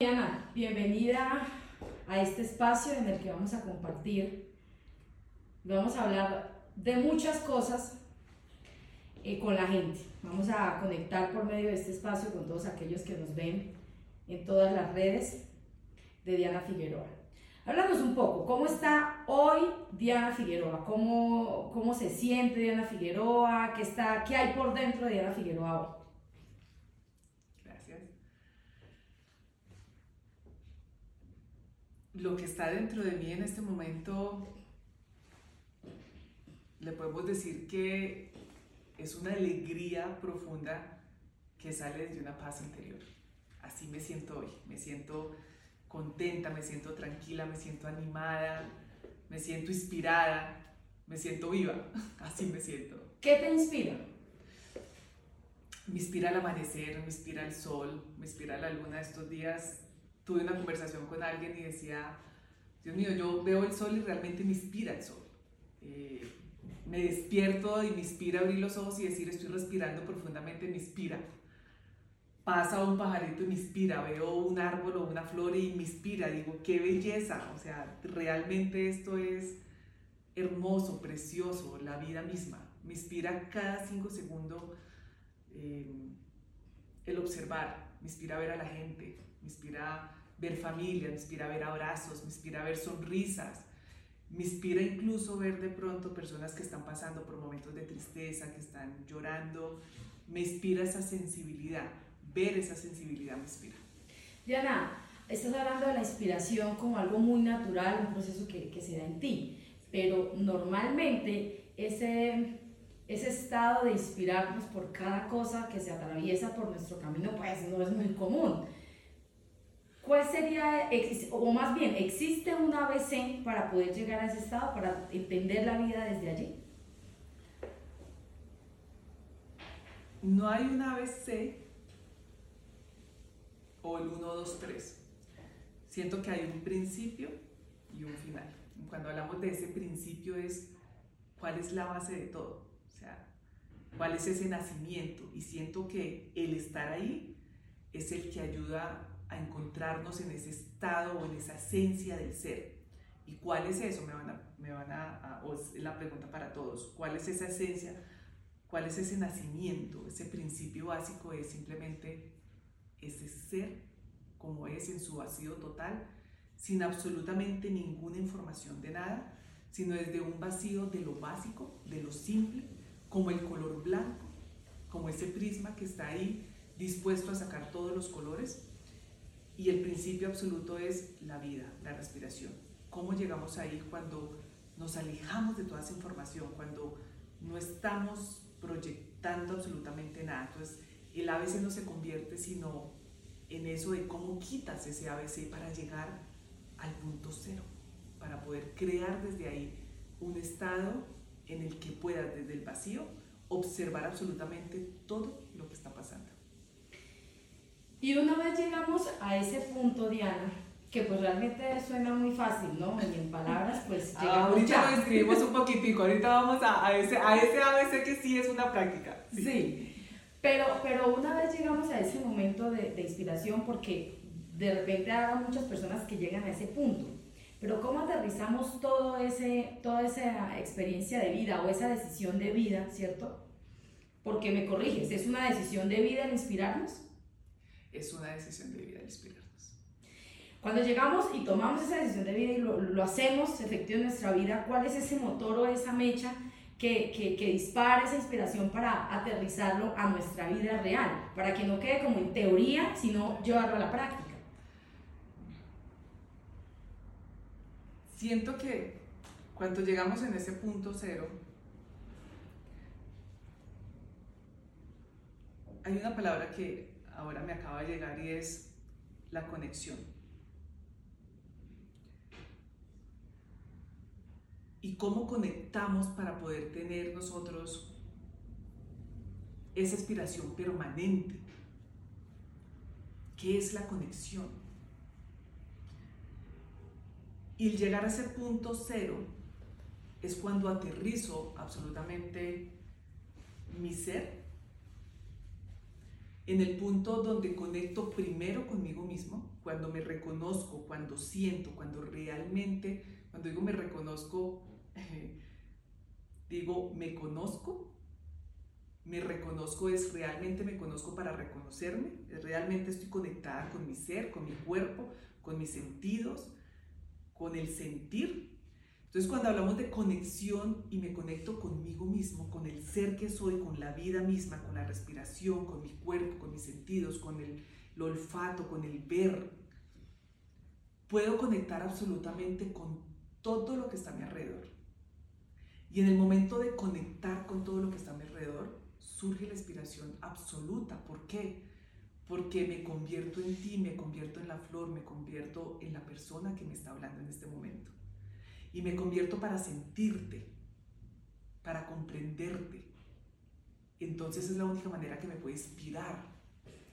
Diana, bienvenida a este espacio en el que vamos a compartir, vamos a hablar de muchas cosas eh, con la gente. Vamos a conectar por medio de este espacio con todos aquellos que nos ven en todas las redes de Diana Figueroa. Háblanos un poco, ¿cómo está hoy Diana Figueroa? ¿Cómo, cómo se siente Diana Figueroa? ¿Qué, está, ¿Qué hay por dentro de Diana Figueroa hoy? Lo que está dentro de mí en este momento, le podemos decir que es una alegría profunda que sale desde una paz interior. Así me siento hoy, me siento contenta, me siento tranquila, me siento animada, me siento inspirada, me siento viva, así me siento. ¿Qué te inspira? Me inspira el amanecer, me inspira el sol, me inspira la luna. Estos días tuve una conversación con alguien y decía, Dios mío, yo veo el sol y realmente me inspira el sol. Eh, me despierto y me inspira abrir los ojos y decir estoy respirando profundamente, me inspira. Pasa un pajarito y me inspira, veo un árbol o una flor y me inspira, digo, qué belleza, o sea, realmente esto es hermoso, precioso, la vida misma. Me inspira cada cinco segundos eh, el observar, me inspira ver a la gente, me inspira ver familia, me inspira ver abrazos, me inspira ver sonrisas, me inspira incluso ver de pronto personas que están pasando por momentos de tristeza, que están llorando. Me inspira esa sensibilidad. Ver esa sensibilidad me inspira. Diana, estás hablando de la inspiración como algo muy natural, un proceso que, que se da en ti. Pero normalmente ese, ese estado de inspirarnos por cada cosa que se atraviesa por nuestro camino, pues no es muy común. ¿Cuál sería, o más bien, existe un ABC para poder llegar a ese estado, para entender la vida desde allí? No hay un ABC o el 1, 2, 3. Siento que hay un principio y un final. Cuando hablamos de ese principio es cuál es la base de todo, o sea, cuál es ese nacimiento. Y siento que el estar ahí es el que ayuda a encontrarnos en ese estado o en esa esencia del ser. ¿Y cuál es eso? Me van a, me van a, o es la pregunta para todos. ¿Cuál es esa esencia? ¿Cuál es ese nacimiento? Ese principio básico es simplemente ese ser como es en su vacío total, sin absolutamente ninguna información de nada, sino desde un vacío de lo básico, de lo simple, como el color blanco, como ese prisma que está ahí dispuesto a sacar todos los colores y el principio absoluto es la vida, la respiración. ¿Cómo llegamos ahí cuando nos alejamos de toda esa información, cuando no estamos proyectando absolutamente nada? Entonces, el ABC no se convierte sino en eso de cómo quitas ese ABC para llegar al punto cero, para poder crear desde ahí un estado en el que puedas desde el vacío observar absolutamente todo lo que está pasando. Y una vez llegamos a ese punto, Diana, que pues realmente suena muy fácil, ¿no? Y en palabras, pues ah, llegamos ahorita ya. lo escribimos un poquitico, ahorita vamos a, a, ese, a ese ABC que sí es una práctica. Sí. Pero, pero una vez llegamos a ese momento de, de inspiración, porque de repente hay muchas personas que llegan a ese punto. Pero ¿cómo aterrizamos todo ese, toda esa experiencia de vida o esa decisión de vida, ¿cierto? Porque me corriges, ¿es una decisión de vida el inspirarnos? Es una decisión de vida inspirarnos. Cuando llegamos y tomamos esa decisión de vida y lo, lo hacemos efectivo en nuestra vida, ¿cuál es ese motor o esa mecha que, que, que, dispara esa inspiración para aterrizarlo a nuestra vida real? Para que no quede como en teoría, sino llevarlo a la práctica. Siento que cuando llegamos en ese punto cero, hay una palabra que ahora me acaba de llegar y es la conexión. Y cómo conectamos para poder tener nosotros esa inspiración permanente. ¿Qué es la conexión? Y el llegar a ese punto cero es cuando aterrizo absolutamente mi ser en el punto donde conecto primero conmigo mismo, cuando me reconozco, cuando siento, cuando realmente, cuando digo me reconozco, digo me conozco, me reconozco es realmente me conozco para reconocerme, realmente estoy conectada con mi ser, con mi cuerpo, con mis sentidos, con el sentir. Entonces cuando hablamos de conexión y me conecto conmigo mismo, con el ser que soy, con la vida misma, con la respiración, con mi cuerpo, con mis sentidos, con el, olfato, con el ver, puedo conectar absolutamente con todo lo que está a mi alrededor. Y en el momento de conectar con todo lo que está a mi alrededor, surge la inspiración absoluta. ¿Por qué? Porque me convierto en ti, me convierto en la flor, me convierto en la persona que me está hablando en este momento. Y me convierto para sentirte, para comprenderte. Entonces es la única manera que me puede inspirar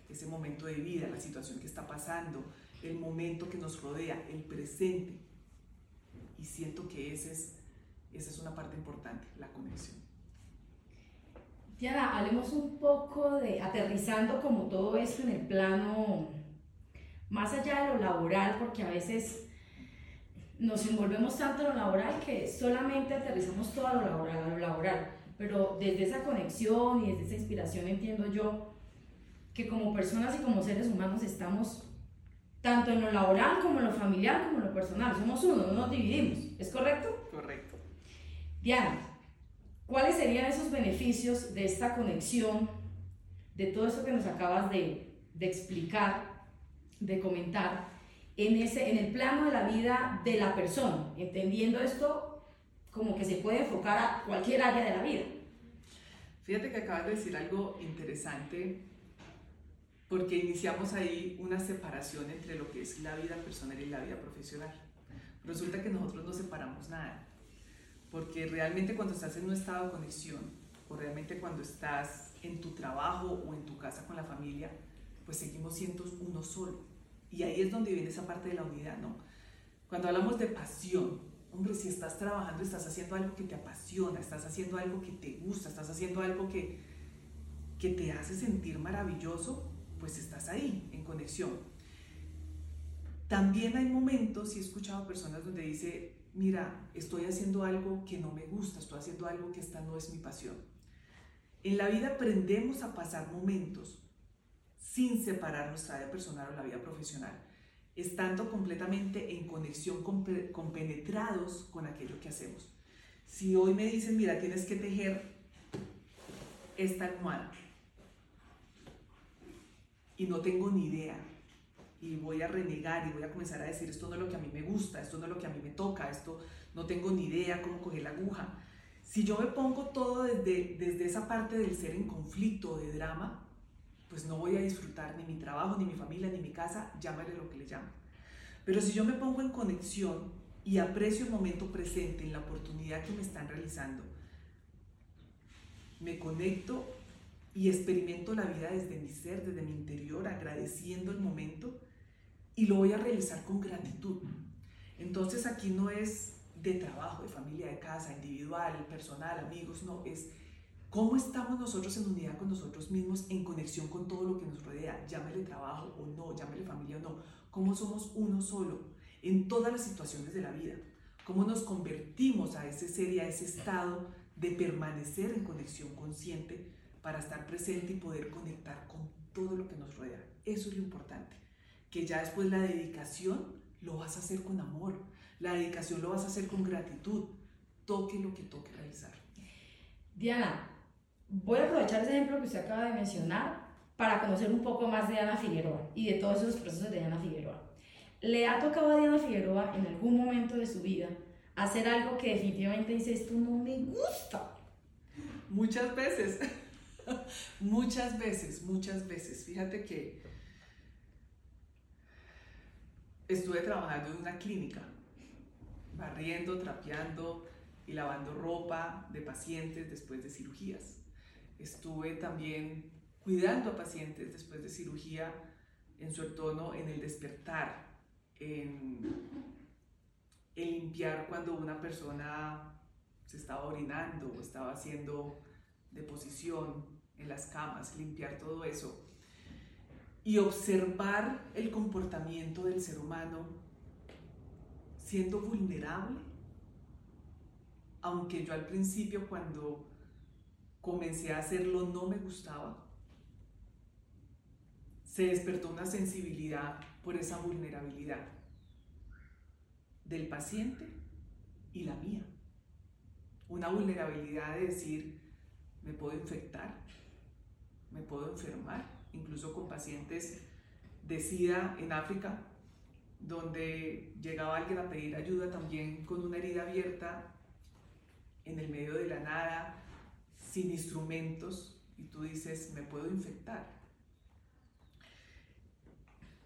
ese momento de vida, la situación que está pasando, el momento que nos rodea, el presente. Y siento que ese es, esa es una parte importante, la conexión. Diana, hablemos un poco de aterrizando como todo esto en el plano más allá de lo laboral, porque a veces nos envolvemos tanto en lo laboral que solamente aterrizamos todo a lo laboral, a lo laboral. Pero desde esa conexión y desde esa inspiración entiendo yo que como personas y como seres humanos estamos tanto en lo laboral como en lo familiar como en lo personal. Somos uno, no nos dividimos. ¿Es correcto? Correcto. Diana, ¿Cuáles serían esos beneficios de esta conexión, de todo esto que nos acabas de, de explicar, de comentar, en, ese, en el plano de la vida de la persona, entendiendo esto como que se puede enfocar a cualquier área de la vida? Fíjate que acabas de decir algo interesante porque iniciamos ahí una separación entre lo que es la vida personal y la vida profesional. Resulta que nosotros no separamos nada. Porque realmente cuando estás en un estado de conexión, o realmente cuando estás en tu trabajo o en tu casa con la familia, pues seguimos siendo uno solo. Y ahí es donde viene esa parte de la unidad, ¿no? Cuando hablamos de pasión, hombre, si estás trabajando, estás haciendo algo que te apasiona, estás haciendo algo que te gusta, estás haciendo algo que, que te hace sentir maravilloso, pues estás ahí, en conexión. También hay momentos, y he escuchado personas donde dice, mira, estoy haciendo algo que no me gusta, estoy haciendo algo que esta no es mi pasión. En la vida aprendemos a pasar momentos sin separar nuestra vida personal o la vida profesional, estando completamente en conexión, compenetrados con aquello que hacemos. Si hoy me dicen, mira, tienes que tejer esta almohada y no tengo ni idea, y voy a renegar y voy a comenzar a decir esto no es lo que a mí me gusta, esto no es lo que a mí me toca, esto no tengo ni idea cómo coger la aguja. Si yo me pongo todo desde, desde esa parte del ser en conflicto, de drama, pues no voy a disfrutar ni mi trabajo, ni mi familia, ni mi casa, llámale lo que le llame. Pero si yo me pongo en conexión y aprecio el momento presente, en la oportunidad que me están realizando, me conecto y experimento la vida desde mi ser, desde mi interior, agradeciendo el momento, y lo voy a realizar con gratitud. Entonces aquí no es de trabajo, de familia, de casa, individual, personal, amigos, no, es cómo estamos nosotros en unidad con nosotros mismos, en conexión con todo lo que nos rodea, llámele trabajo o no, llámele familia o no, cómo somos uno solo en todas las situaciones de la vida, cómo nos convertimos a ese ser y a ese estado de permanecer en conexión consciente para estar presente y poder conectar con todo lo que nos rodea. Eso es lo importante que ya después la dedicación lo vas a hacer con amor, la dedicación lo vas a hacer con gratitud, toque lo que toque realizar. Diana, voy a aprovechar ese ejemplo que usted acaba de mencionar para conocer un poco más de Diana Figueroa y de todos esos procesos de Diana Figueroa. ¿Le ha tocado a Diana Figueroa en algún momento de su vida hacer algo que definitivamente dice esto no me gusta? Muchas veces, muchas veces, muchas veces. Fíjate que estuve trabajando en una clínica, barriendo, trapeando y lavando ropa de pacientes después de cirugías. Estuve también cuidando a pacientes después de cirugía en su entorno, en el despertar, en, limpiar cuando una persona se estaba orinando o estaba haciendo deposición en las camas, limpiar todo eso. y observar el comportamiento del ser humano siendo vulnerable, aunque yo al principio cuando comencé a hacerlo no me gustaba, se despertó una sensibilidad por esa vulnerabilidad del paciente y la mía. Una vulnerabilidad de decir, me puedo infectar, me puedo enfermar, incluso con pacientes de SIDA en África, donde llegaba alguien a pedir ayuda también con una herida abierta en el medio de la nada, sin instrumentos, y tú dices, me puedo infectar.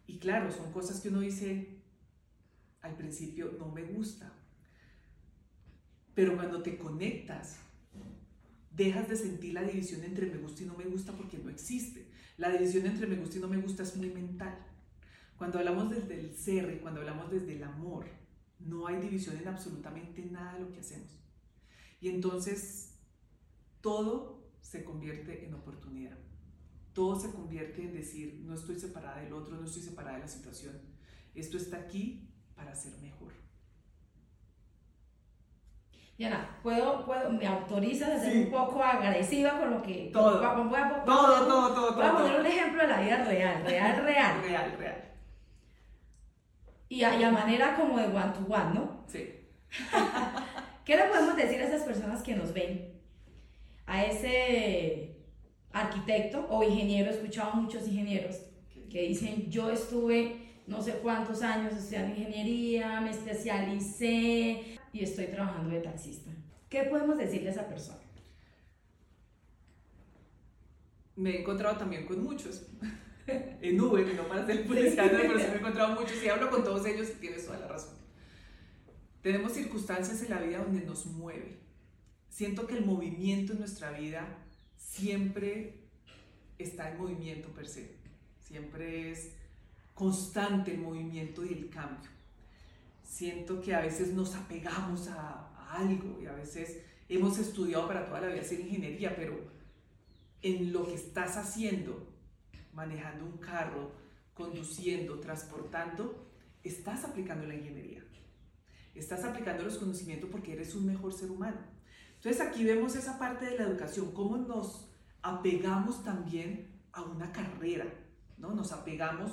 Y claro, son cosas que uno dice al principio, no me gusta. Pero cuando te conectas, dejas de sentir la división entre me gusta y no me gusta porque no existe. La división entre me gusta y no me gusta es muy mental. Cuando hablamos desde el ser y cuando hablamos desde el amor, no hay división en absolutamente nada de lo que hacemos. Y entonces todo se convierte en oportunidad. Todo se convierte en decir, no estoy separada del otro, no estoy separada de la situación. Esto está aquí para ser mejor. Diana, ¿puedo, puedo, me autorizas a ser un poco agresiva con lo que... Todo, todo, todo, todo, Voy a poner un ejemplo de la vida real, real, real. real, real. Y a, y a manera como de one to one, ¿no? Sí. ¿Qué le podemos decir a esas personas que nos ven? A ese arquitecto o ingeniero, he escuchado muchos ingenieros que dicen, yo estuve no sé cuántos años estudiando ingeniería, me especialicé y estoy trabajando de taxista. ¿Qué podemos decirle a esa persona? Me he encontrado también con muchos. en Uber, no para ser publicitario, pero sí me he encontrado muchos y hablo con todos ellos y tienes toda la razón. Tenemos circunstancias en la vida donde nos mueve. Siento que el movimiento en nuestra vida siempre está en movimiento per se. Siempre es constante el movimiento y el cambio. Siento que a veces nos apegamos a, algo y a veces hemos estudiado para toda la vida hacer ingeniería, pero en lo que estás haciendo, manejando un carro, conduciendo, transportando, estás aplicando la ingeniería. Estás aplicando los conocimientos porque eres un mejor ser humano. Entonces aquí vemos esa parte de la educación, cómo nos apegamos también a una carrera, ¿no? Nos apegamos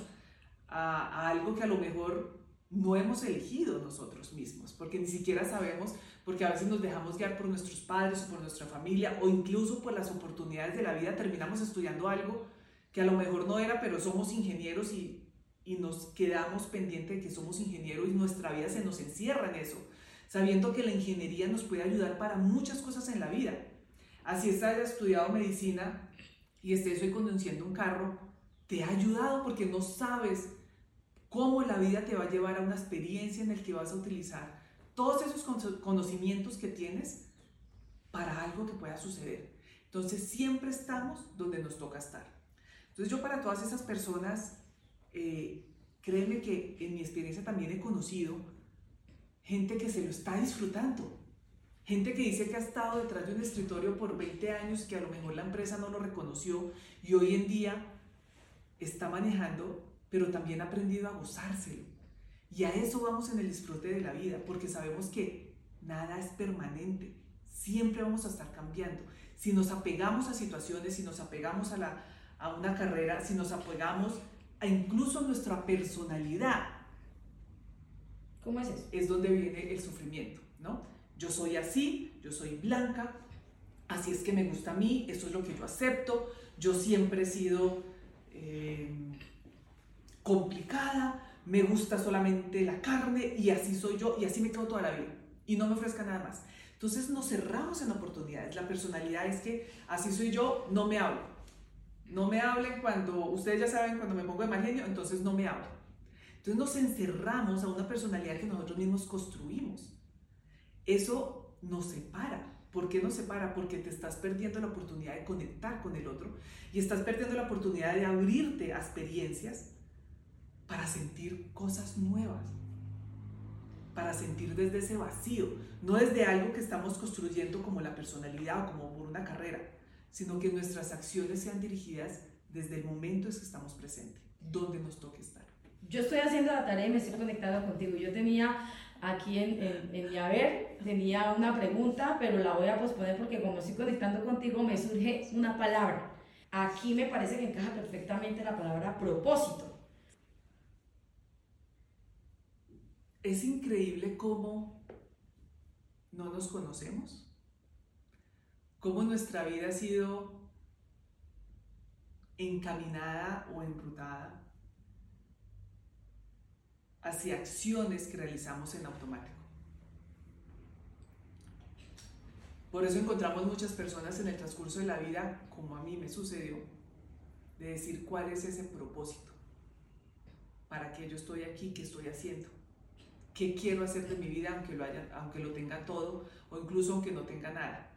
a, algo que a lo mejor no hemos elegido nosotros mismos, porque ni siquiera sabemos, porque a veces nos dejamos guiar por nuestros padres o por nuestra familia o incluso por las oportunidades de la vida, terminamos estudiando algo que a lo mejor no era, pero somos ingenieros y, y nos quedamos pendientes de que somos ingenieros y nuestra vida se nos encierra en eso, sabiendo que la ingeniería nos puede ayudar para muchas cosas en la vida. Así es, haya estudiado medicina y estés hoy conduciendo un carro, te ha ayudado porque no sabes cómo la vida te va a llevar a una experiencia en la que vas a utilizar todos esos conocimientos que tienes para algo que pueda suceder. Entonces siempre estamos donde nos toca estar. Entonces yo para todas esas personas, eh, créeme que en mi experiencia también he conocido gente que se lo está disfrutando. Gente que dice que ha estado detrás de un escritorio por 20 años, que a lo mejor la empresa no lo reconoció y hoy en día está manejando pero también ha aprendido a gozárselo. Y a eso vamos en el disfrute de la vida, porque sabemos que nada es permanente, siempre vamos a estar cambiando. Si nos apegamos a situaciones, si nos apegamos a, la, a una carrera, si nos apegamos a incluso nuestra personalidad, ¿cómo es eso? Es donde viene el sufrimiento, ¿no? Yo soy así, yo soy blanca, así es que me gusta a mí, eso es lo que yo acepto, yo siempre he sido... Eh, complicada, me gusta solamente la carne y así soy yo y así me quedo toda la vida y no me ofrezca nada más. Entonces nos cerramos en oportunidades. La personalidad es que así soy yo, no me hablo. No me hablen cuando, ustedes ya saben, cuando me pongo de mal genio, entonces no me hablo. Entonces nos encerramos a una personalidad que nosotros mismos construimos. Eso nos separa. ¿Por qué nos separa? Porque te estás perdiendo la oportunidad de conectar con el otro y estás perdiendo la oportunidad de abrirte a experiencias para sentir cosas nuevas, para sentir desde ese vacío, no desde algo que estamos construyendo como la personalidad o como por una carrera, sino que nuestras acciones sean dirigidas desde el momento en que estamos presentes. donde nos toque estar. Yo estoy haciendo la tarea y me estoy conectando contigo. Yo tenía aquí en, en, en mi haber, tenía una pregunta, pero la voy a posponer porque como estoy conectando contigo me surge una palabra. Aquí me parece que encaja perfectamente la palabra propósito. Es increíble cómo no nos conocemos, cómo nuestra vida ha sido encaminada o enrutada hacia acciones que realizamos en automático. Por eso encontramos muchas personas en el transcurso de la vida, como a mí me sucedió, de decir cuál es ese propósito, para qué yo estoy aquí, qué estoy haciendo, qué quiero hacer de mi vida aunque lo, haya, aunque lo tenga todo o incluso aunque no tenga nada.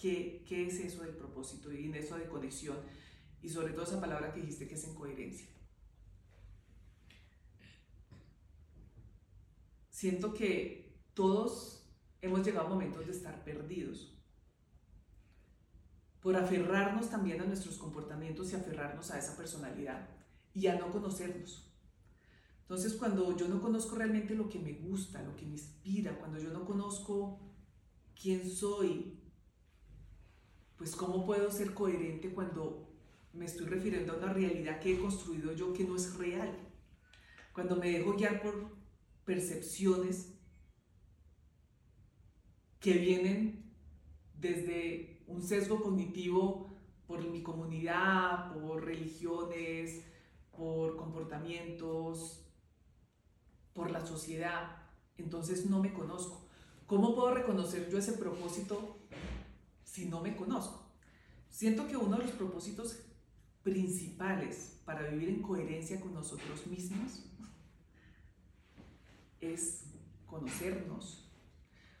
¿Qué, ¿Qué es eso del propósito y en eso de conexión? Y sobre todo esa palabra que dijiste que es en coherencia. Siento que todos hemos llegado a momentos de estar perdidos. Por aferrarnos también a nuestros comportamientos y aferrarnos a esa personalidad y a no conocernos. Entonces, cuando yo no conozco realmente lo que me gusta, lo que me inspira, cuando yo no conozco quién soy, pues cómo puedo ser coherente cuando me estoy refiriendo a una realidad que he construido yo que no es real. Cuando me dejo guiar por percepciones que vienen desde un sesgo cognitivo por mi comunidad, por religiones, por comportamientos, por la sociedad. Entonces no me conozco. ¿Cómo puedo reconocer yo ese propósito si no me conozco? Siento que uno de los propósitos principales para vivir en coherencia con nosotros mismos es conocernos,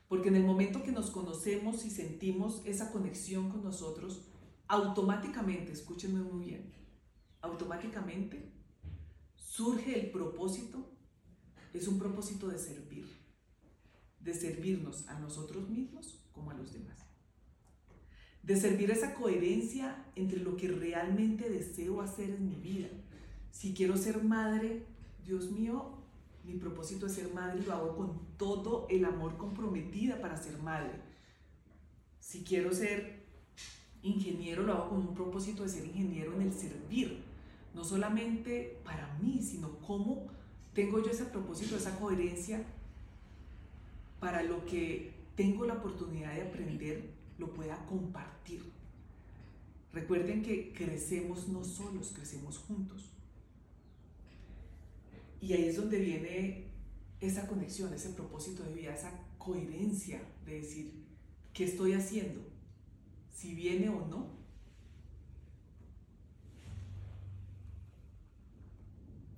porque en el momento que nos conocemos y sentimos esa conexión con nosotros, automáticamente, escúchenme muy bien, automáticamente surge el propósito, es un propósito de servir, de servirnos a nosotros mismos como a los demás. De servir esa coherencia entre lo que realmente deseo hacer en mi vida. Si quiero ser madre, Dios mío, mi propósito es ser madre y lo hago con todo el amor comprometida para ser madre. Si quiero ser ingeniero, lo hago con un propósito de ser ingeniero en el servir. No solamente para mí, sino cómo tengo yo ese propósito, esa coherencia para lo que tengo la oportunidad de aprender, lo pueda compartir. Recuerden que crecemos no solos, crecemos juntos. Y ahí es donde viene esa conexión, ese propósito de vida, esa coherencia de decir, ¿qué estoy haciendo? Si viene o no.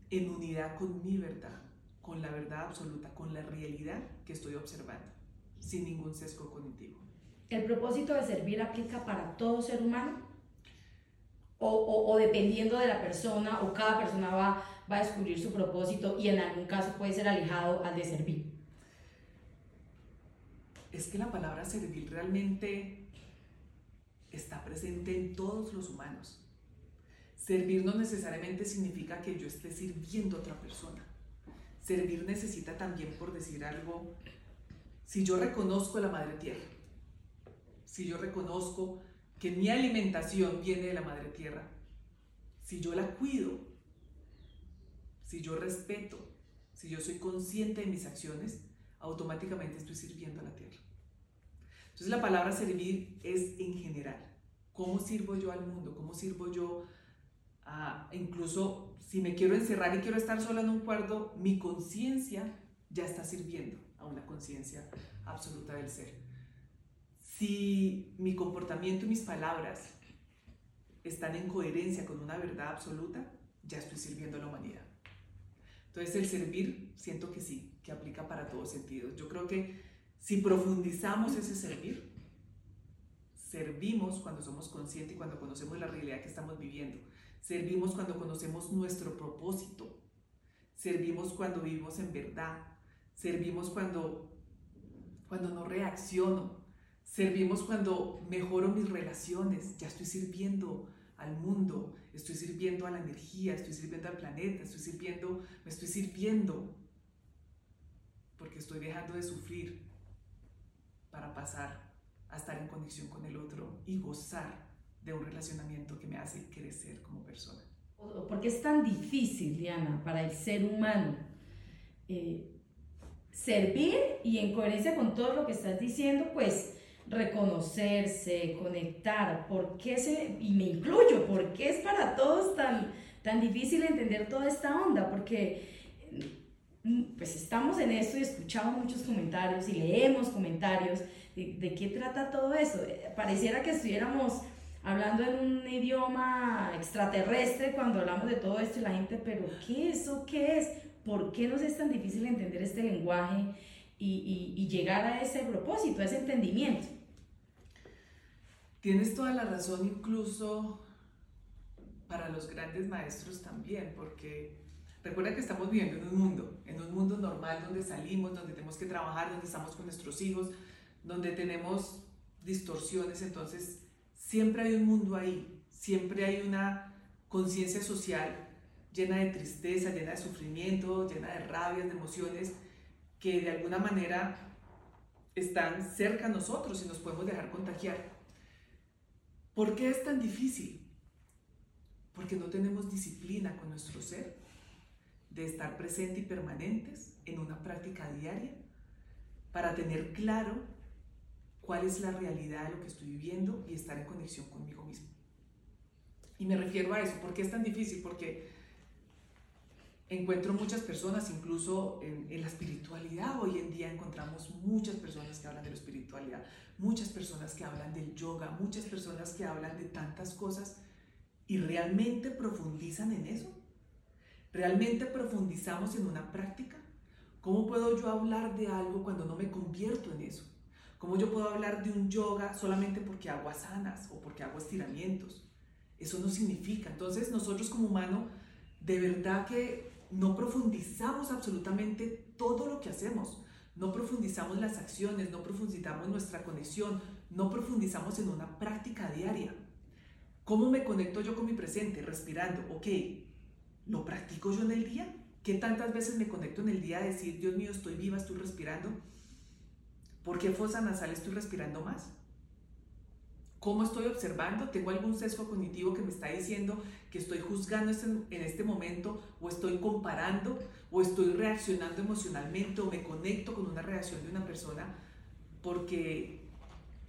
En unidad con mi verdad, con la verdad absoluta, con la realidad que estoy observando, sin ningún sesgo cognitivo. ¿El propósito de servir aplica para todo ser humano? O, o, dependiendo de la persona, o cada persona va va a descubrir su propósito y en algún caso puede ser alejado al de servir. Es que la palabra servir realmente está presente en todos los humanos. Servir no necesariamente significa que yo esté sirviendo a otra persona. Servir necesita también, por decir algo, si yo reconozco la madre tierra, si yo reconozco que mi alimentación viene de la madre tierra, si yo la cuido, si yo respeto, si yo soy consciente de mis acciones, automáticamente estoy sirviendo a la tierra. Entonces la palabra servir es en general. ¿Cómo sirvo yo al mundo? ¿Cómo sirvo yo a, incluso si me quiero encerrar y quiero estar sola en un cuarto, mi conciencia ya está sirviendo a una conciencia absoluta del ser. Si mi comportamiento y mis palabras están en coherencia con una verdad absoluta, ya estoy sirviendo a la humanidad. Entonces el servir, siento que sí, que aplica para todos sentidos. Yo creo que si profundizamos ese servir, servimos cuando somos conscientes y cuando conocemos la realidad que estamos viviendo. Servimos cuando conocemos nuestro propósito. Servimos cuando vivimos en verdad. Servimos cuando, cuando no reacciono. Servimos cuando mejoro mis relaciones. Ya estoy sirviendo al mundo, estoy sirviendo a la energía, estoy sirviendo al planeta, estoy sirviendo, me estoy sirviendo porque estoy dejando de sufrir para pasar a estar en conexión con el otro y gozar de un relacionamiento que me hace crecer como persona. ¿Por qué es tan difícil, Diana, para el ser humano eh, servir y en coherencia con todo lo que estás diciendo, pues reconocerse, conectar, ¿por qué se, y me incluyo, por qué es para todos tan, tan difícil entender toda esta onda? Porque mm, pues estamos en esto y escuchamos muchos comentarios y leemos comentarios de, qué trata todo eso. Pareciera que estuviéramos hablando en un idioma extraterrestre cuando hablamos de todo esto y la gente, pero ¿qué es o qué es? ¿Por qué nos es tan difícil entender este lenguaje y, y, y llegar a ese propósito, a ese entendimiento? Tienes toda la razón, incluso para los grandes maestros también, porque recuerda que estamos viviendo en un mundo, en un mundo normal donde salimos, donde tenemos que trabajar, donde estamos con nuestros hijos, donde tenemos distorsiones, entonces siempre hay un mundo ahí, siempre hay una conciencia social llena de tristeza, llena de sufrimiento, llena de rabias, de emociones que de alguna manera están cerca a nosotros y nos podemos dejar contagiar. ¿Por qué es tan difícil? Porque no tenemos disciplina con nuestro ser de estar presente y permanentes en una práctica diaria para tener claro cuál es la realidad de lo que estoy viviendo y estar en conexión conmigo mismo. Y me refiero a eso, ¿por qué es tan difícil? Porque encuentro muchas personas, incluso en, en, la espiritualidad, hoy en día encontramos muchas personas que hablan de la espiritualidad, muchas personas que hablan del yoga, muchas personas que hablan de tantas cosas y realmente profundizan en eso. ¿Realmente profundizamos en una práctica? ¿Cómo puedo yo hablar de algo cuando no me convierto en eso? ¿Cómo yo puedo hablar de un yoga solamente porque hago asanas o porque hago estiramientos? Eso no significa. Entonces nosotros como humano, de verdad que no profundizamos absolutamente todo lo que hacemos. No profundizamos las acciones, no profundizamos nuestra conexión, no profundizamos en una práctica diaria. ¿Cómo me conecto yo con mi presente? Respirando. Ok, ¿lo practico yo en el día? ¿Qué tantas veces me conecto en el día a decir, Dios mío, estoy viva, estoy respirando? ¿Por qué fosa nasal estoy respirando más? ¿Cómo estoy observando? ¿Tengo algún sesgo cognitivo que me está diciendo que estoy juzgando en este momento o estoy comparando o estoy reaccionando emocionalmente o me conecto con una reacción de una persona porque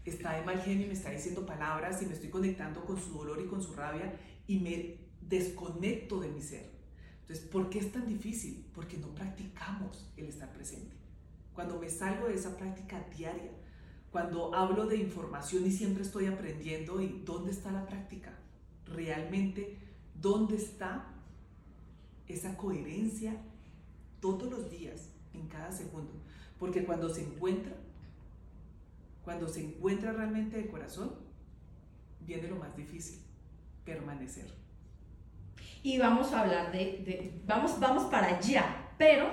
está de mal genio y me está diciendo palabras y me estoy conectando con su dolor y con su rabia y me desconecto de mi ser? Entonces, ¿por qué es tan difícil? Porque no practicamos el estar presente cuando me salgo de esa práctica diaria, cuando hablo de información y siempre estoy aprendiendo y dónde está la práctica, realmente dónde está esa coherencia todos los días, en cada segundo. Porque cuando se encuentra, cuando se encuentra realmente de corazón, viene lo más difícil, permanecer. Y vamos a hablar de, de vamos, vamos para allá, pero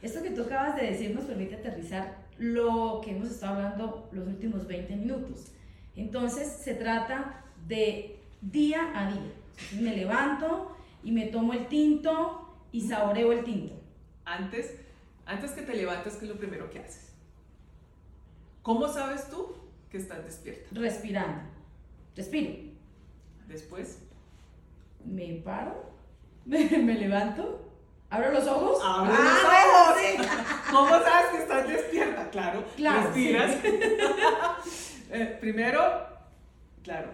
esto que tú acabas de decir nos permite aterrizar lo que hemos estado hablando los últimos 20 minutos. Entonces se trata de día a día. me levanto y me tomo el tinto y saboreo el tinto. Antes, antes que te levantes, ¿qué es lo primero que haces? ¿Cómo sabes tú que estás despierta? Respirando. Respiro. Después. Me paro, me levanto, ¿Abro los ojos? ¡Abre ah, los ojos! ¿Cómo sabes que estás despierta? Claro, claro respiras. Eh, primero, claro,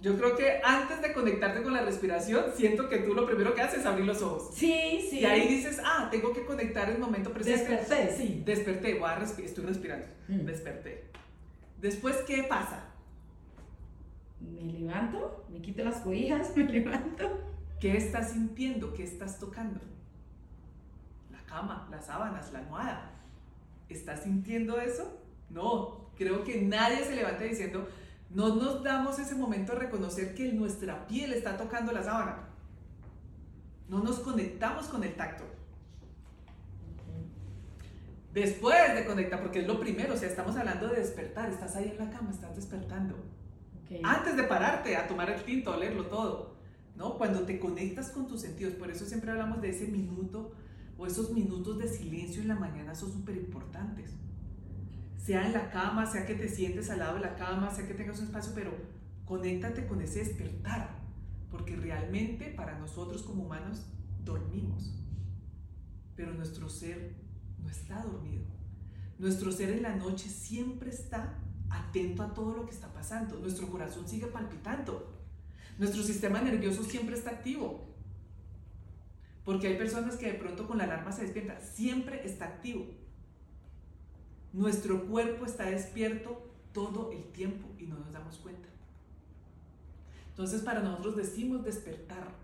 yo creo que antes de conectarte con la respiración, siento que tú lo primero que haces es abrir los ojos. Sí, sí. Y ahí dices, ah, tengo que conectar el momento presente. Desperté, sí. Desperté, voy a estoy respirando. Mm. Desperté. Después, ¿qué pasa? Me levanto, me quito las cobijas, me levanto. ¿Qué estás sintiendo? ¿Qué estás tocando? Las sábanas, la almohada. ¿Estás sintiendo eso? No, creo que nadie se levanta diciendo, no nos damos ese momento de reconocer que nuestra piel está tocando la sábana. No nos conectamos con el tacto. Después de conectar, porque es lo primero, o sea, estamos hablando de despertar, estás ahí en la cama, estás despertando. Antes de pararte a tomar el tinto, a olerlo todo. ¿no? Cuando te conectas con tus sentidos, por eso siempre hablamos de ese minuto o esos minutos de silencio en la mañana son súper importantes. Sea en la cama, sea que te sientes al lado de la cama, sea que tengas un espacio, pero conéctate con ese despertar, porque realmente para nosotros como humanos dormimos, pero nuestro ser no está dormido. Nuestro ser en la noche siempre está atento a todo lo que está pasando. Nuestro corazón sigue palpitando. Nuestro sistema nervioso siempre está activo. Porque hay personas que de pronto con la alarma se despiertan. Siempre está activo. Nuestro cuerpo está despierto todo el tiempo y no nos damos cuenta. Entonces para nosotros decimos despertar,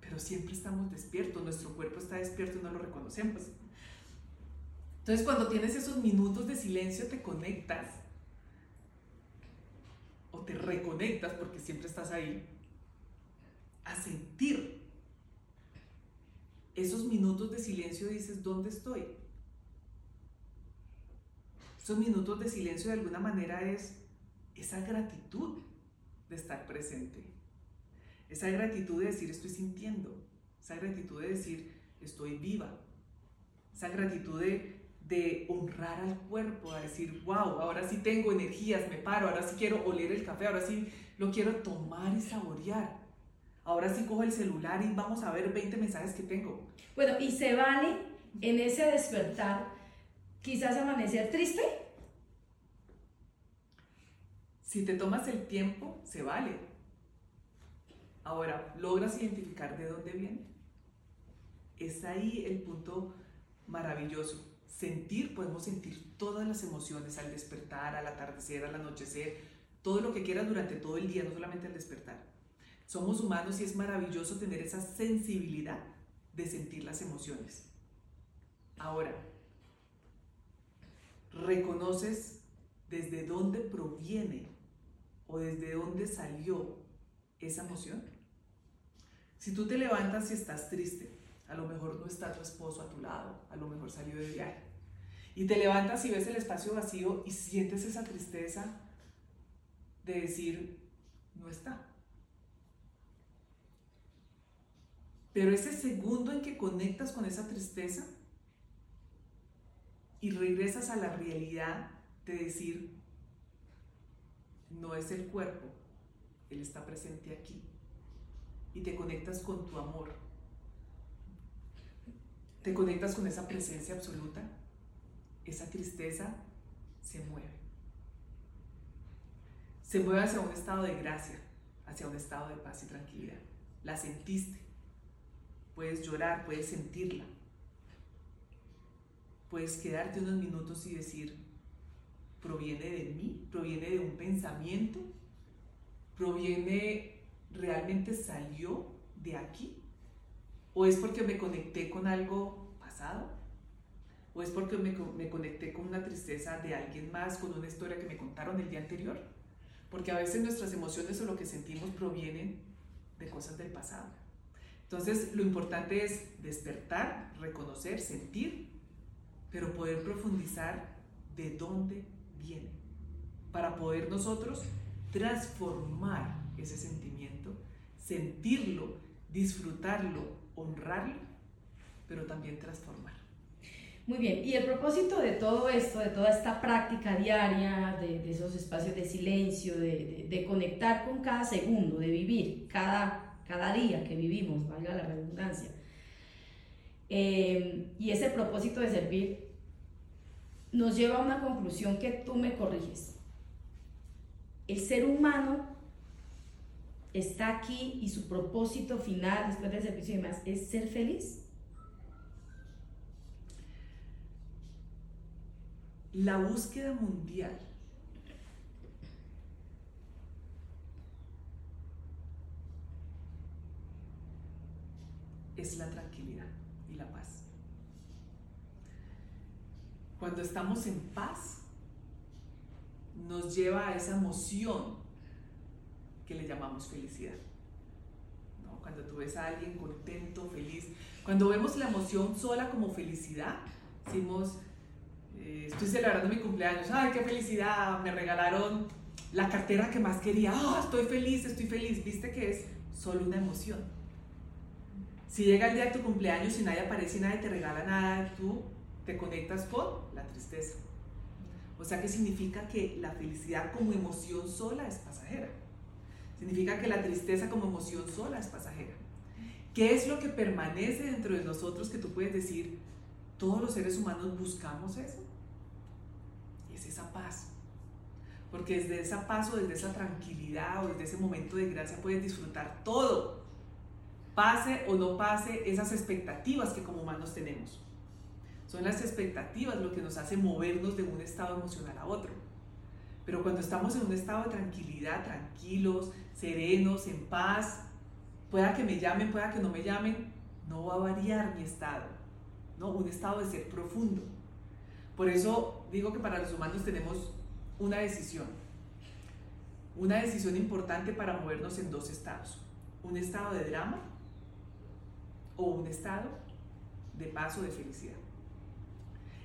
pero siempre estamos despiertos. Nuestro cuerpo está despierto y no lo reconocemos. Entonces cuando tienes esos minutos de silencio te conectas o te reconectas, porque siempre estás ahí, a sentir. Esos minutos de silencio dices, ¿dónde estoy? Esos minutos de silencio de alguna manera es esa gratitud de estar presente. Esa gratitud de decir estoy sintiendo. Esa gratitud de decir estoy viva. Esa gratitud de honrar al cuerpo, a decir, wow, ahora sí tengo energías, me paro, ahora sí quiero oler el café, ahora sí lo quiero tomar y saborear. Ahora sí cojo el celular y vamos a ver 20 mensajes que tengo. Bueno, y se vale en ese despertar quizás amanecer triste. Si te tomas el tiempo, se vale. Ahora, ¿logras identificar de dónde viene? Es ahí el punto maravilloso sentir, podemos sentir todas las emociones al despertar, al atardecer, al anochecer, todo lo que quieras durante todo el día, no solamente al despertar. Somos humanos y es maravilloso tener esa sensibilidad de sentir las emociones. Ahora, ¿reconoces desde dónde proviene o desde dónde salió esa emoción? Si tú te levantas y estás triste, a lo mejor no está tu esposo a tu lado, a lo mejor salió de viaje. Y te levantas y ves el espacio vacío y sientes esa tristeza de decir, no está. Pero ese segundo en que conectas con esa tristeza y regresas a la realidad de decir, no es el cuerpo, Él está presente aquí. Y te conectas con tu amor. Te conectas con esa presencia absoluta esa tristeza se mueve. Se mueve hacia un estado de gracia, hacia un estado de paz y tranquilidad. La sentiste. Puedes llorar, puedes sentirla. Puedes quedarte unos minutos y decir, ¿proviene de mí? ¿Proviene de un pensamiento? ¿Proviene, realmente salió de aquí? ¿O es porque me conecté con algo pasado? ¿O es porque me, conecté con una tristeza de alguien más, con una historia que me contaron el día anterior? Porque a veces nuestras emociones o lo que sentimos provienen de cosas del pasado. Entonces, lo importante es despertar, reconocer, sentir, pero poder profundizar de dónde viene, para poder nosotros transformar ese sentimiento, sentirlo, disfrutarlo, honrarlo, pero también transformar. Muy bien, y el propósito de todo esto, de toda esta práctica diaria, de, esos espacios de silencio, de, conectar con cada segundo, de vivir cada, cada día que vivimos, valga la redundancia, eh, y ese propósito de servir nos lleva a una conclusión que tú me corriges. El ser humano está aquí y su propósito final después del servicio y demás es ser feliz. la búsqueda mundial es la tranquilidad y la paz. Cuando estamos en paz, nos lleva a esa emoción que le llamamos felicidad. Cuando tú ves a alguien contento, feliz, cuando vemos la emoción sola como felicidad, decimos, eh, estoy celebrando mi cumpleaños, ay, qué felicidad, me regalaron la cartera que más quería, ah, estoy feliz, estoy feliz, viste que es solo una emoción. Si llega el día de tu cumpleaños y nadie aparece y nadie te regala nada, tú te conectas con la tristeza. O sea que significa que la felicidad como emoción sola es pasajera. Significa que la tristeza como emoción sola es pasajera. ¿Qué es lo que permanece dentro de nosotros que tú puedes decir, todos los seres humanos buscamos eso? Es esa paz. Porque desde esa paz o desde esa tranquilidad o desde ese momento de gracia puedes disfrutar todo. Pase o no pase esas expectativas que como humanos tenemos. Son las expectativas lo que nos hace movernos de un estado emocional a otro. Pero cuando estamos en un estado de tranquilidad, tranquilos, serenos, en paz, pueda que me llamen, pueda que no me llamen, no va a variar mi estado, ¿no? Un estado de ser profundo. Por eso digo que para los humanos tenemos una decisión, una decisión importante para movernos en dos estados, un estado de drama o un estado de paz o de felicidad.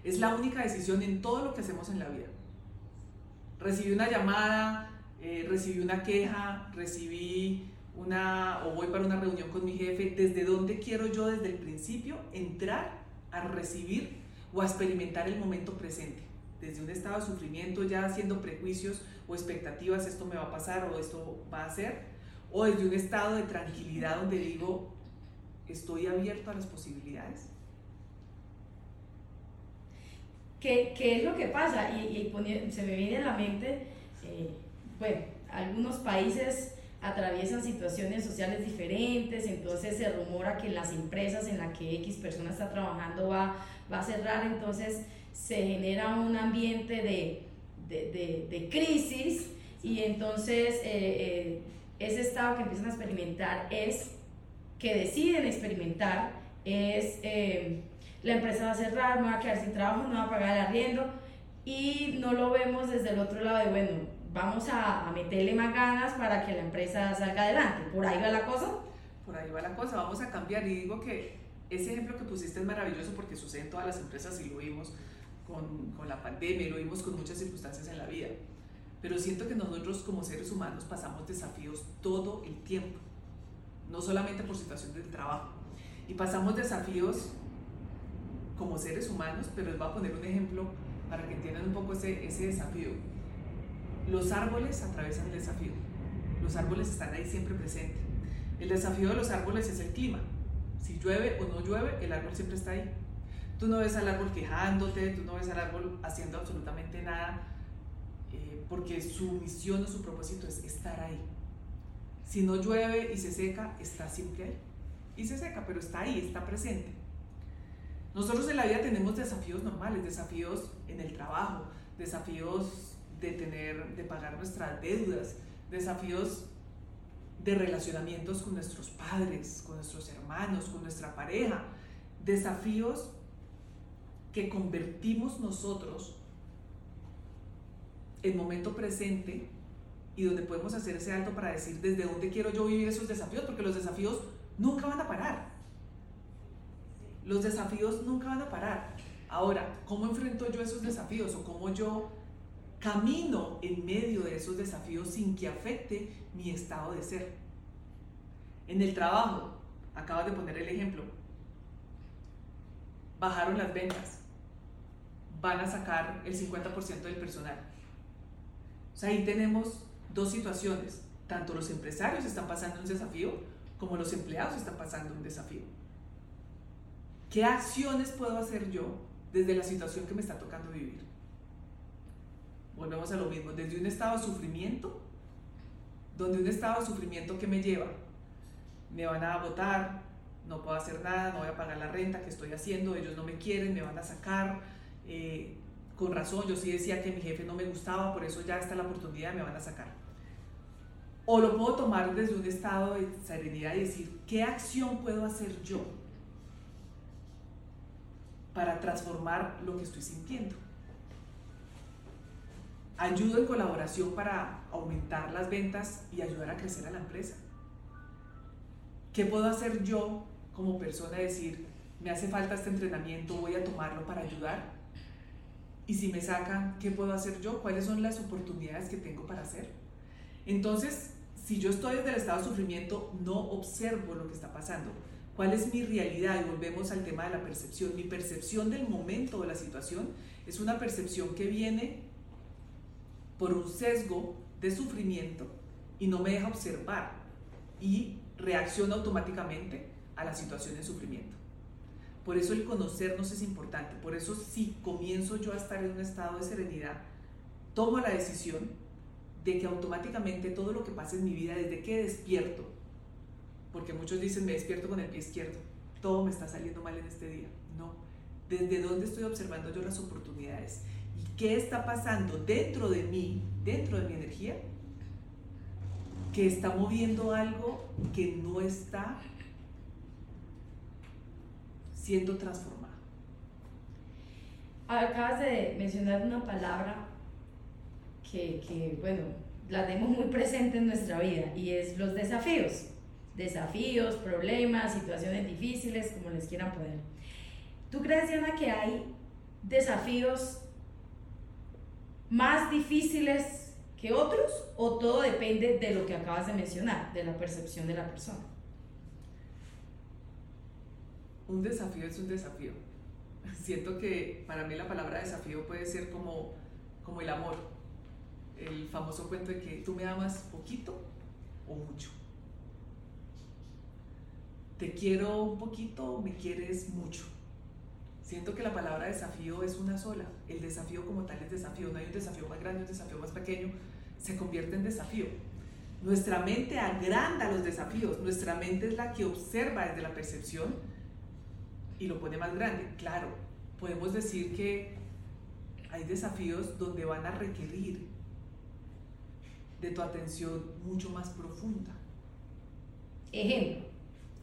Es la única decisión en todo lo que hacemos en la vida. Recibí una llamada, eh, recibí una queja, recibí una, o voy para una reunión con mi jefe, ¿desde dónde quiero yo desde el principio entrar a recibir o a experimentar el momento presente? Desde un estado de sufrimiento, ya haciendo prejuicios o expectativas, esto me va a pasar o esto va a ser, o desde un estado de tranquilidad donde digo, estoy abierto a las posibilidades. ¿Qué, qué es lo que pasa? Y, se me viene a la mente, eh, bueno, algunos países atraviesan situaciones sociales diferentes, entonces se rumora que las empresas en las que X persona está trabajando va, va a cerrar, entonces se genera un ambiente de, de, de, crisis y entonces eh, eh, ese estado que empiezan a experimentar es, que deciden experimentar, es eh, la empresa va a cerrar, me va a quedar sin trabajo, no va a pagar el arriendo y no lo vemos desde el otro lado de, bueno, vamos a, meterle más ganas para que la empresa salga adelante. ¿Por ahí va la cosa? Por ahí va la cosa, vamos a cambiar. Y digo que ese ejemplo que pusiste es maravilloso porque sucede en todas las empresas y lo vimos con, con la pandemia, lo vimos con muchas circunstancias en la vida. Pero siento que nosotros como seres humanos pasamos desafíos todo el tiempo, no solamente por situación del trabajo. Y pasamos desafíos como seres humanos, pero les voy a poner un ejemplo para que entiendan un poco ese, ese desafío los árboles atravesan el desafío. Los árboles están ahí siempre presentes. El desafío de los árboles es el clima. Si llueve o no llueve, el árbol siempre está ahí. Tú no ves al árbol quejándote, tú no ves al árbol haciendo absolutamente nada, eh, porque su misión o su propósito es estar ahí. Si no llueve y se seca, está siempre ahí. Y se seca, pero está ahí, está presente. Nosotros en la vida tenemos desafíos normales, desafíos en el trabajo, desafíos de tener, de pagar nuestras deudas, desafíos de relacionamientos con nuestros padres, con nuestros hermanos, con nuestra pareja, desafíos que convertimos nosotros en momento presente y donde podemos hacer ese alto para decir desde dónde quiero yo vivir esos desafíos, porque los desafíos nunca van a parar. Los desafíos nunca van a parar. Ahora, ¿cómo enfrento yo esos desafíos o cómo yo camino en medio de esos desafíos sin que afecte mi estado de ser. En el trabajo, acabas de poner el ejemplo, bajaron las ventas, van a sacar el 50% del personal. O sea, ahí tenemos dos situaciones. Tanto los empresarios están pasando un desafío como los empleados están pasando un desafío. ¿Qué acciones puedo hacer yo desde la situación que me está tocando vivir? volvemos a lo mismo, desde un estado de sufrimiento, donde un estado de sufrimiento que me lleva, me van a votar, no puedo hacer nada, no voy a pagar la renta que estoy haciendo, ellos no me quieren, me van a sacar, eh, con razón, yo sí decía que mi jefe no me gustaba, por eso ya está la oportunidad, me van a sacar. O lo puedo tomar desde un estado de serenidad y decir, ¿qué acción puedo hacer yo para transformar lo que estoy sintiendo? ayudo en colaboración para aumentar las ventas y ayudar a crecer a la empresa. ¿Qué puedo hacer yo como persona? Decir, me hace falta este entrenamiento, voy a tomarlo para ayudar. Y si me sacan, ¿qué puedo hacer yo? ¿Cuáles son las oportunidades que tengo para hacer? Entonces, si yo estoy desde el estado de sufrimiento, no observo lo que está pasando. ¿Cuál es mi realidad? Y volvemos al tema de la percepción. Mi percepción del momento de la situación es una percepción que viene por un sesgo de sufrimiento y no me deja observar y reacciona automáticamente a la situación de sufrimiento. Por eso el conocernos es importante. Por eso si comienzo yo a estar en un estado de serenidad, tomo la decisión de que automáticamente todo lo que pasa en mi vida, desde que despierto, porque muchos dicen me despierto con el pie izquierdo, todo me está saliendo mal en este día. No, desde dónde estoy observando yo las oportunidades y qué está pasando dentro de mí, dentro de mi energía, que está moviendo algo que no está siendo transformado. Acabas de mencionar una palabra que, que, bueno, la tenemos muy presente en nuestra vida y es los desafíos. Desafíos, problemas, situaciones difíciles, como les quieran poner. ¿Tú crees, Diana, que hay desafíos más difíciles que otros o todo depende de lo que acabas de mencionar, de la percepción de la persona? Un desafío es un desafío. Siento que para mí la palabra desafío puede ser como, como el amor. El famoso cuento de que tú me amas poquito o mucho. Te quiero un poquito o me quieres mucho. Siento que la palabra desafío es una sola. El desafío como tal es desafío. No hay un desafío más grande, un desafío más pequeño. Se convierte en desafío. Nuestra mente agranda los desafíos. Nuestra mente es la que observa desde la percepción y lo pone más grande. Claro, podemos decir que hay desafíos donde van a requerir de tu atención mucho más profunda. Ejemplo.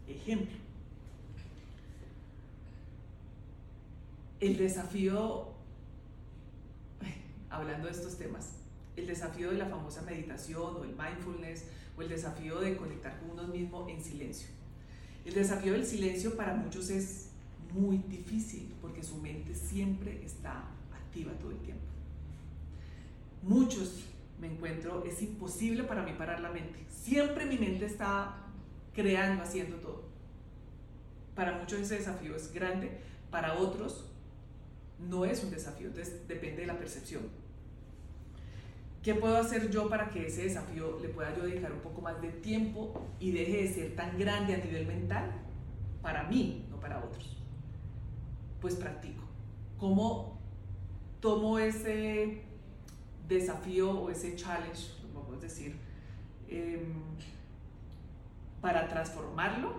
Ejemplo. el desafío, hablando de estos temas, el desafío de la famosa meditación o el mindfulness o el desafío de conectar con uno mismo en silencio. El desafío del silencio para muchos es muy difícil porque su mente siempre está activa todo el tiempo. Muchos me encuentro, es imposible para mí parar la mente. Siempre mi mente está creando, haciendo todo. Para muchos ese desafío es grande, para otros no es un desafío, entonces depende de la percepción. ¿Qué puedo hacer yo para que ese desafío le pueda yo dedicar un poco más de tiempo y deje de ser tan grande a nivel mental para mí, no para otros? Pues practico. ¿Cómo tomo ese desafío o ese challenge, vamos a decir, em, para transformarlo?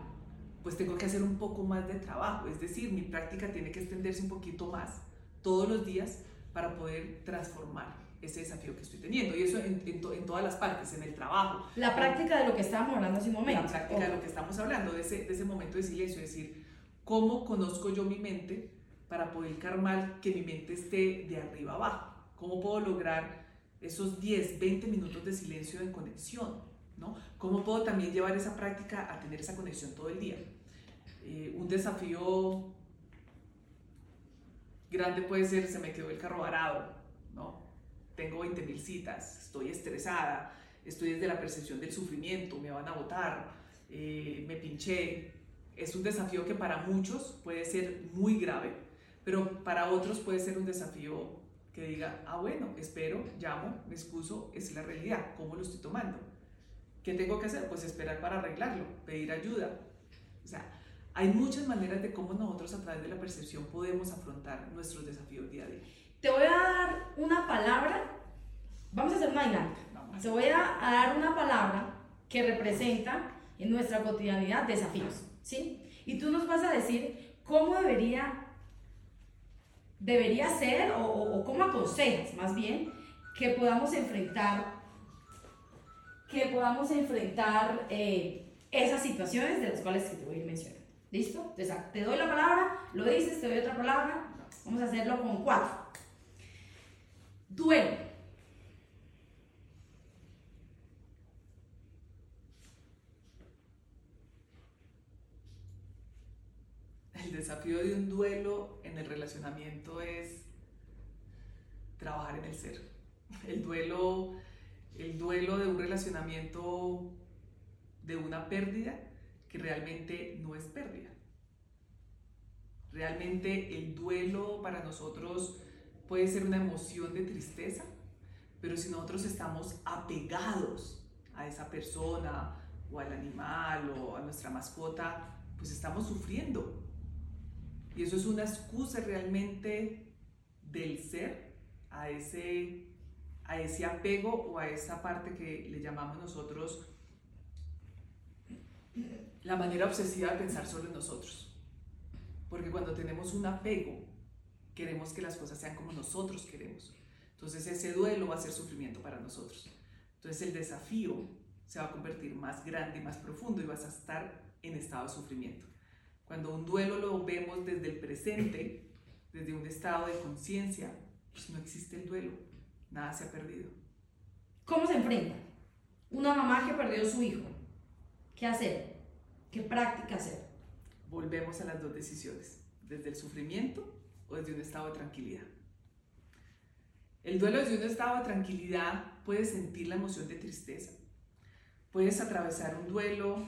Pues tengo que hacer un poco más de trabajo, es decir, mi práctica tiene que extenderse un poquito más todos los días para poder transformar ese desafío que estoy teniendo. Y eso en, en, todas las partes, en el trabajo. La práctica de lo que estábamos hablando hace un momento. La práctica de lo que estamos hablando, de ese, de ese momento de silencio, es decir, cómo conozco yo mi mente para poder calmar que mi mente esté de arriba abajo. ¿Cómo puedo lograr esos 10, 20 minutos de silencio de conexión? ¿no? ¿Cómo puedo también llevar esa práctica a tener esa conexión todo el día? Eh, un desafío grande puede ser, se me quedó el carro varado, ¿no? Tengo 20 mil citas, estoy estresada, estoy desde la percepción del sufrimiento, me van a votar, eh, me pinché. Es un desafío que para muchos puede ser muy grave, pero para otros puede ser un desafío que diga, ah, bueno, espero, llamo, me excuso, es la realidad, ¿cómo lo estoy tomando? ¿Qué tengo que hacer? Pues esperar para arreglarlo, pedir ayuda. O sea, hay muchas maneras de cómo nosotros a través de la percepción podemos afrontar nuestros desafíos día a día. Te voy a dar una palabra, vamos a hacer una dinámica. Te voy a dar una palabra que representa en nuestra cotidianidad desafíos, ¿sí? Y tú nos vas a decir cómo debería, debería ser o, cómo aconsejas más bien que podamos enfrentar que podamos enfrentar eh, esas situaciones de las cuales te voy a ir mencionando. ¿Listo? te doy la palabra, lo dices, te doy otra palabra. Vamos a hacerlo con cuatro. Duelo. El desafío de un duelo en el relacionamiento es trabajar en el ser. El duelo, el duelo de un relacionamiento, de una pérdida, que realmente no es pérdida. Realmente el duelo para nosotros puede ser una emoción de tristeza, pero si nosotros estamos apegados a esa persona o al animal o a nuestra mascota, pues estamos sufriendo. Y eso es una excusa realmente del ser a ese, a ese apego o a esa parte que le llamamos nosotros la manera obsesiva de pensar solo en nosotros. Porque cuando tenemos un apego, queremos que las cosas sean como nosotros queremos. Entonces ese duelo va a ser sufrimiento para nosotros. Entonces el desafío se va a convertir más grande y más profundo y vas a estar en estado de sufrimiento. Cuando un duelo lo vemos desde el presente, desde un estado de conciencia, pues no existe el duelo, nada se ha perdido. ¿Cómo se enfrenta? Una mamá que perdió a su hijo. ¿Qué hacer? ¿Qué práctica hacer? Volvemos a las dos decisiones, desde el sufrimiento o desde un estado de tranquilidad. El duelo desde un estado de tranquilidad puede sentir la emoción de tristeza. Puedes atravesar un duelo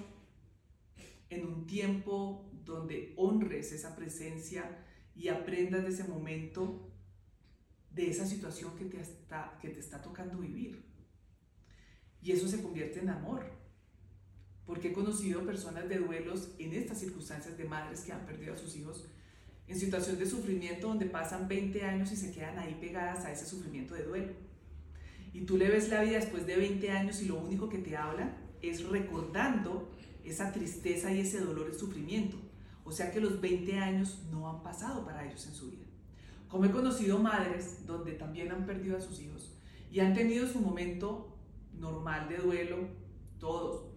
en un tiempo donde honres esa presencia y aprendas de ese momento, de esa situación que te está, que te está tocando vivir. Y eso se convierte en amor. Porque he conocido personas de duelos en estas circunstancias de madres que han perdido a sus hijos en situación de sufrimiento donde pasan 20 años y se quedan ahí pegadas a ese sufrimiento de duelo. Y tú le ves la vida después de 20 años y lo único que te habla es recordando esa tristeza y ese dolor y sufrimiento. O sea que los 20 años no han pasado para ellos en su vida. Como he conocido madres donde también han perdido a sus hijos y han tenido su momento normal de duelo, todos.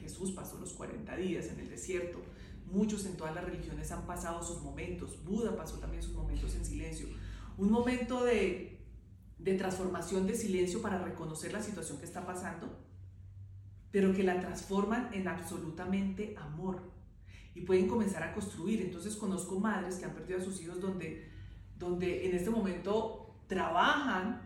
Jesús pasó los 40 días en el desierto, muchos en todas las religiones han pasado sus momentos, Buda pasó también sus momentos en silencio, un momento de, de transformación de silencio para reconocer la situación que está pasando, pero que la transforman en absolutamente amor y pueden comenzar a construir. Entonces conozco madres que han perdido a sus hijos donde, donde en este momento trabajan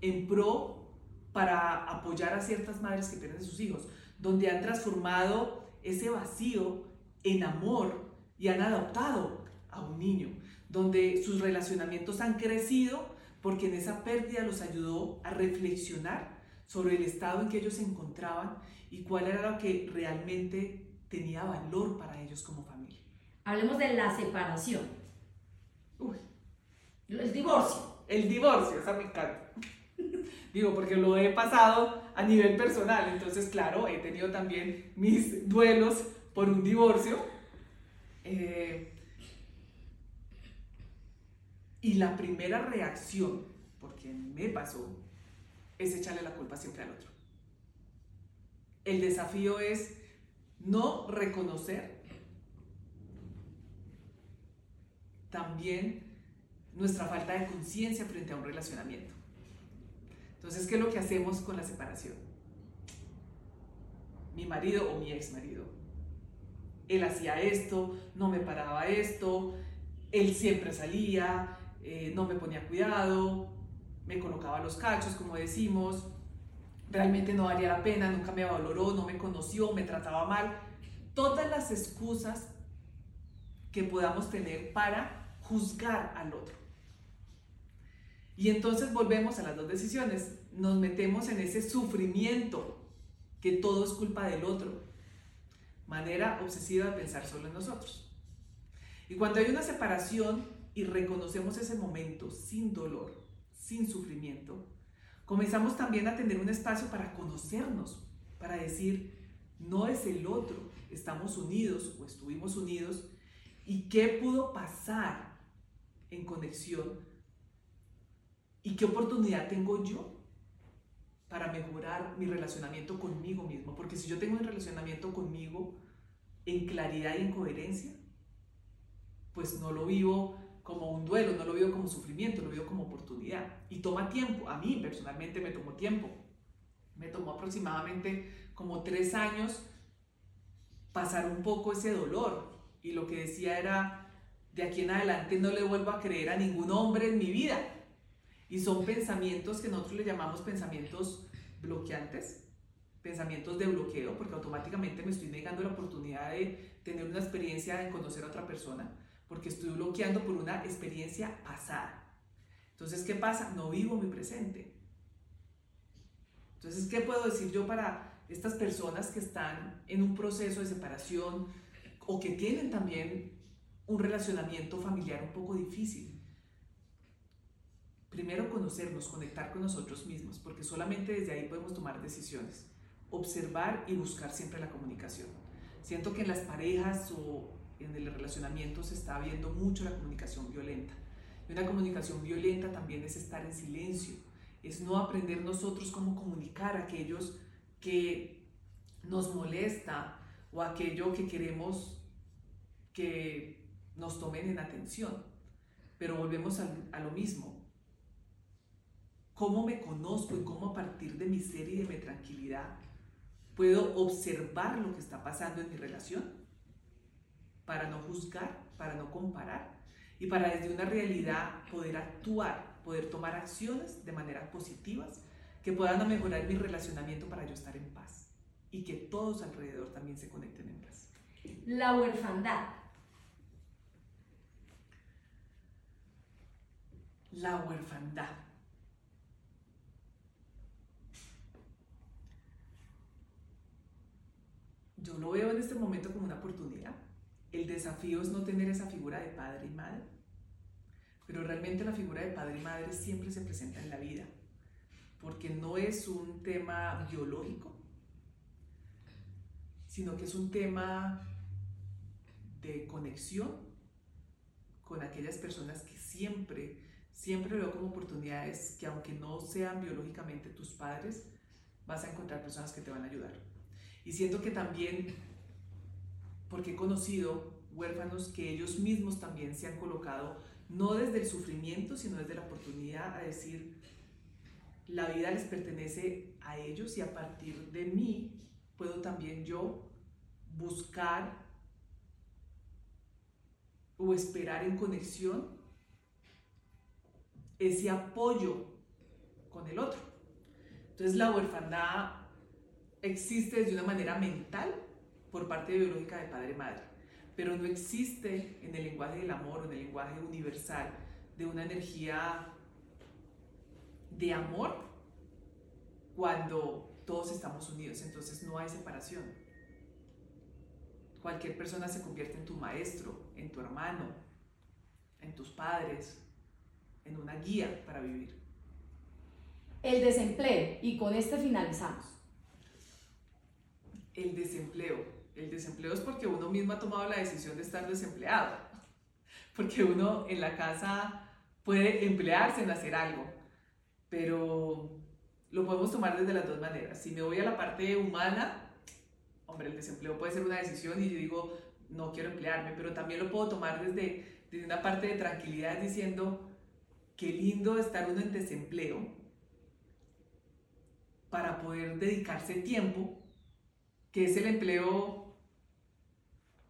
en pro para apoyar a ciertas madres que pierden a sus hijos, donde han transformado ese vacío en amor y han adoptado a un niño, donde sus relacionamientos han crecido porque en esa pérdida los ayudó a reflexionar sobre el estado en que ellos se encontraban y cuál era lo que realmente tenía valor para ellos como familia. Hablemos de la separación. Uy. El divorcio. El divorcio, esa me encanta. Digo, porque lo he pasado a nivel personal, entonces claro, he tenido también mis duelos por un divorcio. Eh, y la primera reacción, porque me pasó, es echarle la culpa siempre al otro. El desafío es no reconocer también nuestra falta de conciencia frente a un relacionamiento. Entonces, ¿qué es lo que hacemos con la separación? Mi marido o mi ex marido. Él hacía esto, no me paraba esto, él siempre salía, eh, no me ponía cuidado, me colocaba los cachos, como decimos, realmente no valía la pena, nunca me valoró, no me conoció, me trataba mal. Todas las excusas que podamos tener para juzgar al otro. Y entonces volvemos a las dos decisiones. Nos metemos en ese sufrimiento que todo es culpa del otro. Manera obsesiva de pensar solo en nosotros. Y cuando hay una separación y reconocemos ese momento sin dolor, sin sufrimiento, comenzamos también a tener un espacio para conocernos, para decir, no es el otro, estamos unidos o estuvimos unidos, y qué pudo pasar en conexión y qué oportunidad tengo yo para mejorar mi relacionamiento conmigo mismo, porque si yo tengo un relacionamiento conmigo en claridad y en coherencia, pues no lo vivo como un duelo, no lo veo como sufrimiento, lo veo como oportunidad. Y toma tiempo, a mí personalmente me tomó tiempo. Me tomó aproximadamente como tres años pasar un poco ese dolor. Y lo que decía era, de aquí en adelante no le vuelvo a creer a ningún hombre en mi vida. Y son pensamientos que nosotros le llamamos pensamientos bloqueantes, pensamientos de bloqueo, porque automáticamente me estoy negando la oportunidad de tener una experiencia, de conocer a otra persona, porque estoy bloqueando por una experiencia pasada. Entonces, ¿qué pasa? No vivo mi presente. Entonces, ¿qué puedo decir yo para estas personas que están en un proceso de separación o que tienen también un relacionamiento familiar un poco difícil? Primero conocernos, conectar con nosotros mismos, porque solamente desde ahí podemos tomar decisiones. Observar y buscar siempre la comunicación. Siento que en las parejas o en el relacionamiento se está viendo mucho la comunicación violenta. Y una comunicación violenta también es estar en silencio, es no aprender nosotros cómo comunicar a aquellos que nos molesta o aquello que queremos que nos tomen en atención. Pero volvemos a, lo mismo. ¿Cómo me conozco y cómo a partir de mi ser y de mi tranquilidad puedo observar lo que está pasando en mi relación? Para no juzgar, para no comparar y para desde una realidad poder actuar, poder tomar acciones de manera positivas que puedan mejorar mi relacionamiento para yo estar en paz y que todos alrededor también se conecten en paz. La huerfandad. La huerfandad. Yo lo veo en este momento como una oportunidad el desafío es no tener esa figura de padre y madre, pero realmente la figura de padre y madre siempre se presenta en la vida, porque no es un tema biológico, sino que es un tema de conexión con aquellas personas que siempre, siempre veo como oportunidades que aunque no sean biológicamente tus padres, vas a encontrar personas que te van a ayudar. Y siento que también porque he conocido huérfanos que ellos mismos también se han colocado, no desde el sufrimiento, sino desde la oportunidad a decir, la vida les pertenece a ellos y a partir de mí puedo también yo buscar o esperar en conexión ese apoyo con el otro. Entonces la huerfandad existe desde una manera mental por parte biológica de padre-madre, pero no existe en el lenguaje del amor o en el lenguaje universal de una energía de amor cuando todos estamos unidos, entonces no hay separación. Cualquier persona se convierte en tu maestro, en tu hermano, en tus padres, en una guía para vivir. El desempleo, y con este finalizamos. El desempleo. El desempleo es porque uno mismo ha tomado la decisión de estar desempleado. Porque uno en la casa puede emplearse en hacer algo, pero lo podemos tomar desde las dos maneras. Si me voy a la parte humana, hombre, el desempleo puede ser una decisión y yo digo, no quiero emplearme, pero también lo puedo tomar desde, desde una parte de tranquilidad diciendo, qué lindo estar uno en desempleo para poder dedicarse tiempo, que es el empleo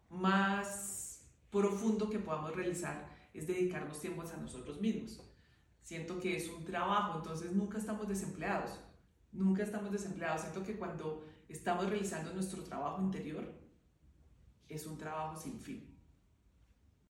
más profundo que podamos realizar es dedicarnos tiempo a nosotros mismos. Siento que es un trabajo, entonces nunca estamos desempleados. Nunca estamos desempleados. Siento que cuando estamos realizando nuestro trabajo interior, es un trabajo sin fin.